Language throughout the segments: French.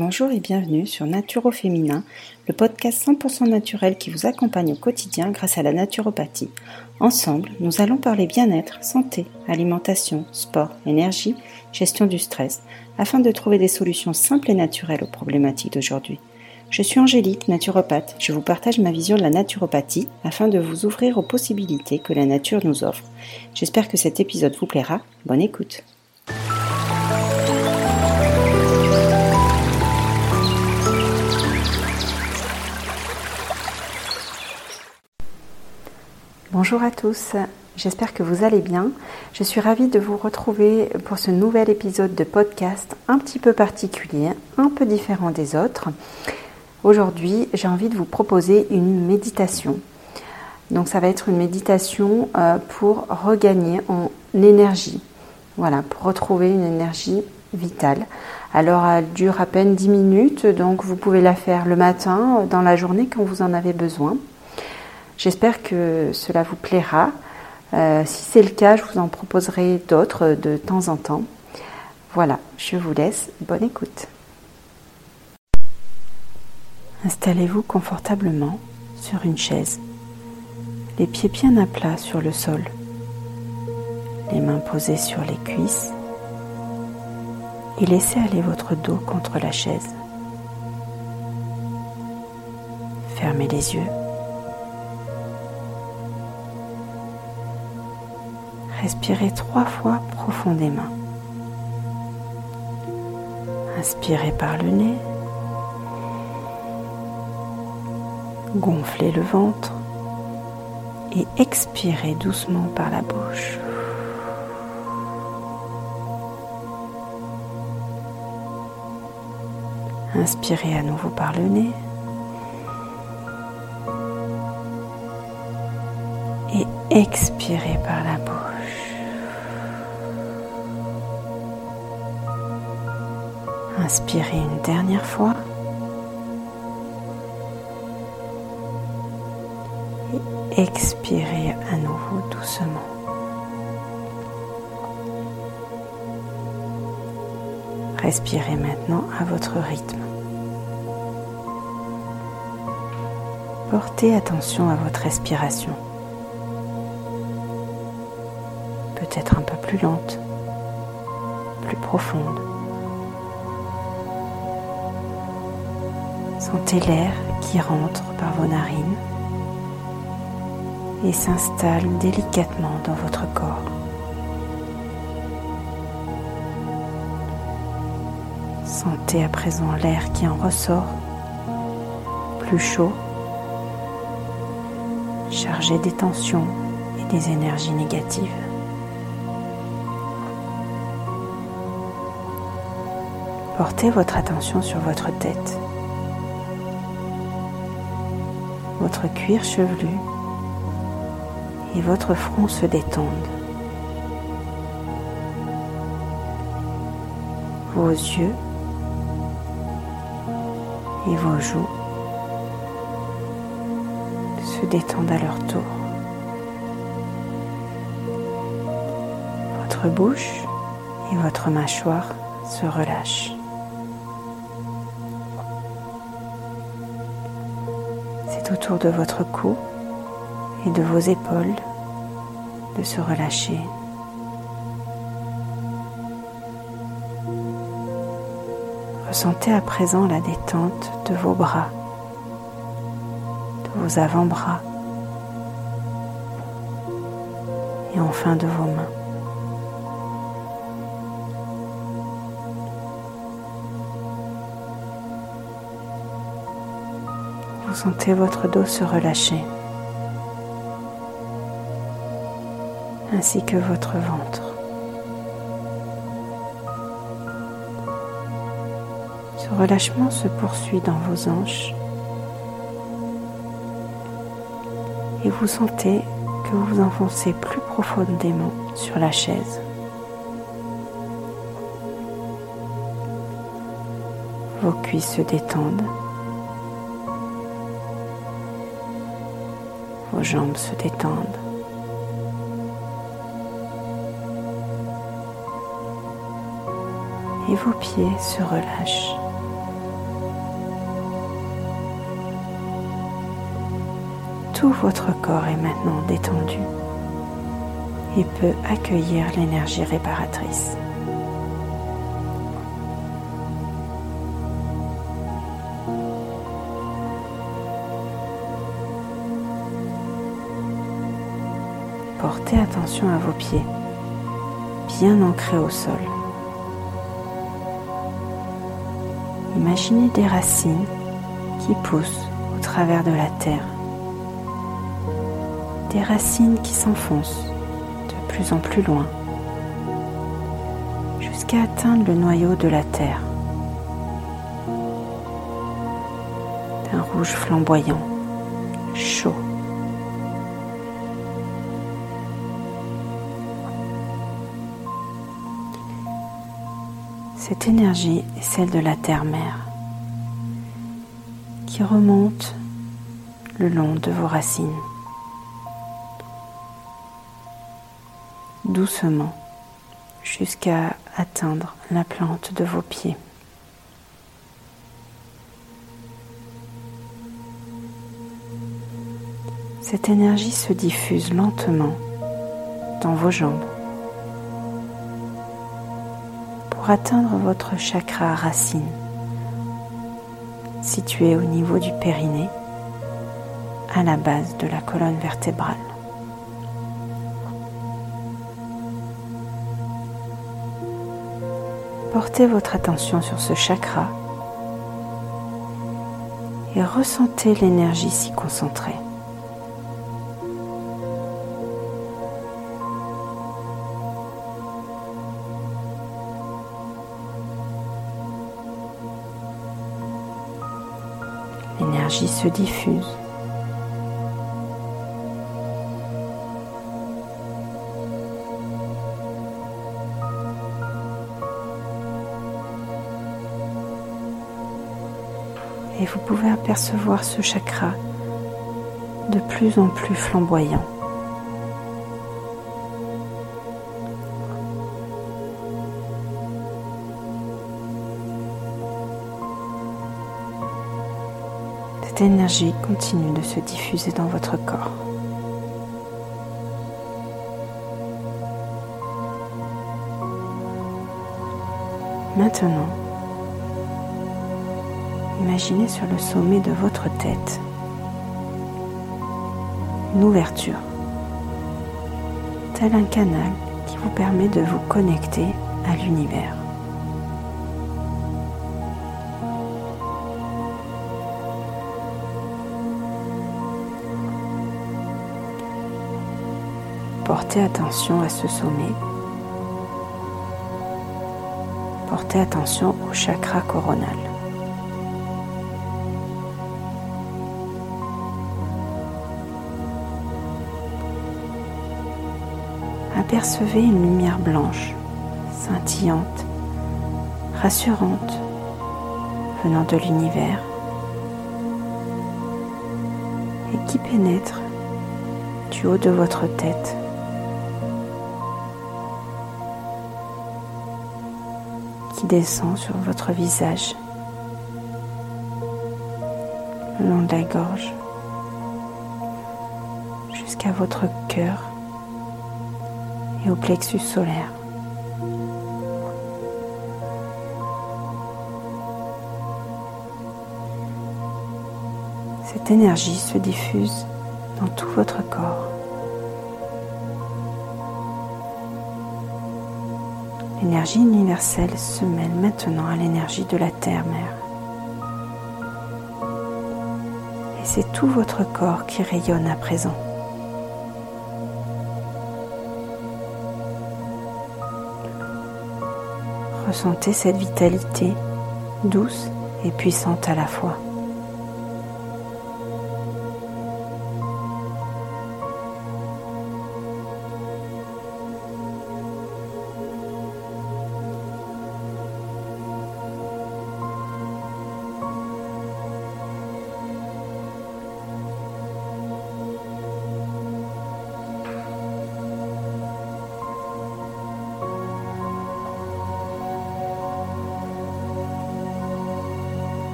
Bonjour et bienvenue sur Naturo Féminin, le podcast 100% naturel qui vous accompagne au quotidien grâce à la naturopathie. Ensemble, nous allons parler bien-être, santé, alimentation, sport, énergie, gestion du stress, afin de trouver des solutions simples et naturelles aux problématiques d'aujourd'hui. Je suis Angélique, naturopathe. Je vous partage ma vision de la naturopathie afin de vous ouvrir aux possibilités que la nature nous offre. J'espère que cet épisode vous plaira. Bonne écoute. Bonjour à tous, j'espère que vous allez bien. Je suis ravie de vous retrouver pour ce nouvel épisode de podcast un petit peu particulier, un peu différent des autres. Aujourd'hui, j'ai envie de vous proposer une méditation. Donc ça va être une méditation euh, pour regagner en énergie. Voilà, pour retrouver une énergie vitale. Alors elle dure à peine 10 minutes, donc vous pouvez la faire le matin, dans la journée quand vous en avez besoin. J'espère que cela vous plaira. Euh, si c'est le cas, je vous en proposerai d'autres de temps en temps. Voilà, je vous laisse. Bonne écoute. Installez-vous confortablement sur une chaise, les pieds bien à plat sur le sol, les mains posées sur les cuisses et laissez aller votre dos contre la chaise. Fermez les yeux. Respirez trois fois profondément. Inspirez par le nez. Gonflez le ventre et expirez doucement par la bouche. Inspirez à nouveau par le nez. Et expirez par la bouche. Inspirez une dernière fois. Et expirez à nouveau doucement. Respirez maintenant à votre rythme. Portez attention à votre respiration. Plus lente, plus profonde. Sentez l'air qui rentre par vos narines et s'installe délicatement dans votre corps. Sentez à présent l'air qui en ressort, plus chaud, chargé des tensions et des énergies négatives. Portez votre attention sur votre tête. votre cuir chevelu et votre front se détendent. Vos yeux et vos joues se détendent à leur tour. Votre bouche et votre mâchoire se relâchent. Autour de votre cou et de vos épaules de se relâcher. Ressentez à présent la détente de vos bras, de vos avant-bras et enfin de vos mains. Vous sentez votre dos se relâcher, ainsi que votre ventre. Ce relâchement se poursuit dans vos hanches et vous sentez que vous vous enfoncez plus profondément sur la chaise. Vos cuisses se détendent vos jambes se détendent. Et vos pieds se relâchent. Tout votre corps est maintenant détendu et peut accueillir l'énergie réparatrice. Portez attention à vos pieds, bien ancrés au sol. Imaginez des racines qui poussent au travers de la terre. Des racines qui s'enfoncent de plus en plus loin jusqu'à atteindre le noyau de la terre. D'un rouge flamboyant, chaud. Cette énergie est celle de la terre-mère qui remonte le long de vos racines. Doucement jusqu'à atteindre la plante de vos pieds. Cette énergie se diffuse lentement dans vos jambes atteindre votre chakra racine, situé au niveau du périnée, à la base de la colonne vertébrale. Portez votre attention sur ce chakra et ressentez l'énergie s'y concentrer. L'énergie se diffuse. Et vous pouvez apercevoir ce chakra de plus en plus flamboyant. Énergie continue de se diffuser dans votre corps. Maintenant, imaginez sur le sommet de votre tête une ouverture, tel un canal qui vous permet de vous connecter à l'univers. Portez attention à ce sommet. Portez attention au chakra coronal. Apercevez une lumière blanche, scintillante, rassurante, venant de l'univers et qui pénètre du haut de votre tête descend sur votre visage, le long de la gorge, jusqu'à votre cœur et au plexus solaire. Cette énergie se diffuse dans tout votre corps. L'énergie universelle se mêle maintenant à l'énergie de la Terre-Mère. Et c'est tout votre corps qui rayonne à présent. Ressentez cette vitalité douce et puissante à la fois.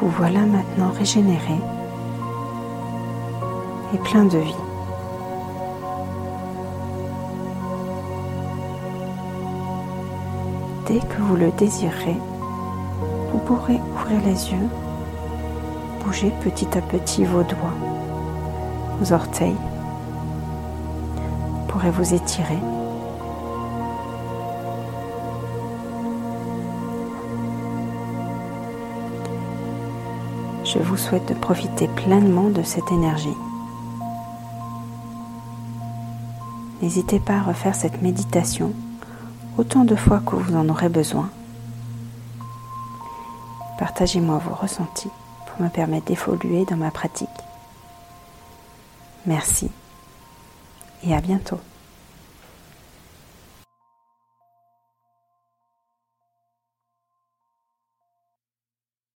Vous voilà maintenant régénéré et plein de vie. Dès que vous le désirez, vous pourrez ouvrir les yeux, bouger petit à petit vos doigts, vos orteils, vous pourrez vous étirer. Je vous souhaite de profiter pleinement de cette énergie. N'hésitez pas à refaire cette méditation autant de fois que vous en aurez besoin. Partagez-moi vos ressentis pour me permettre d'évoluer dans ma pratique. Merci et à bientôt.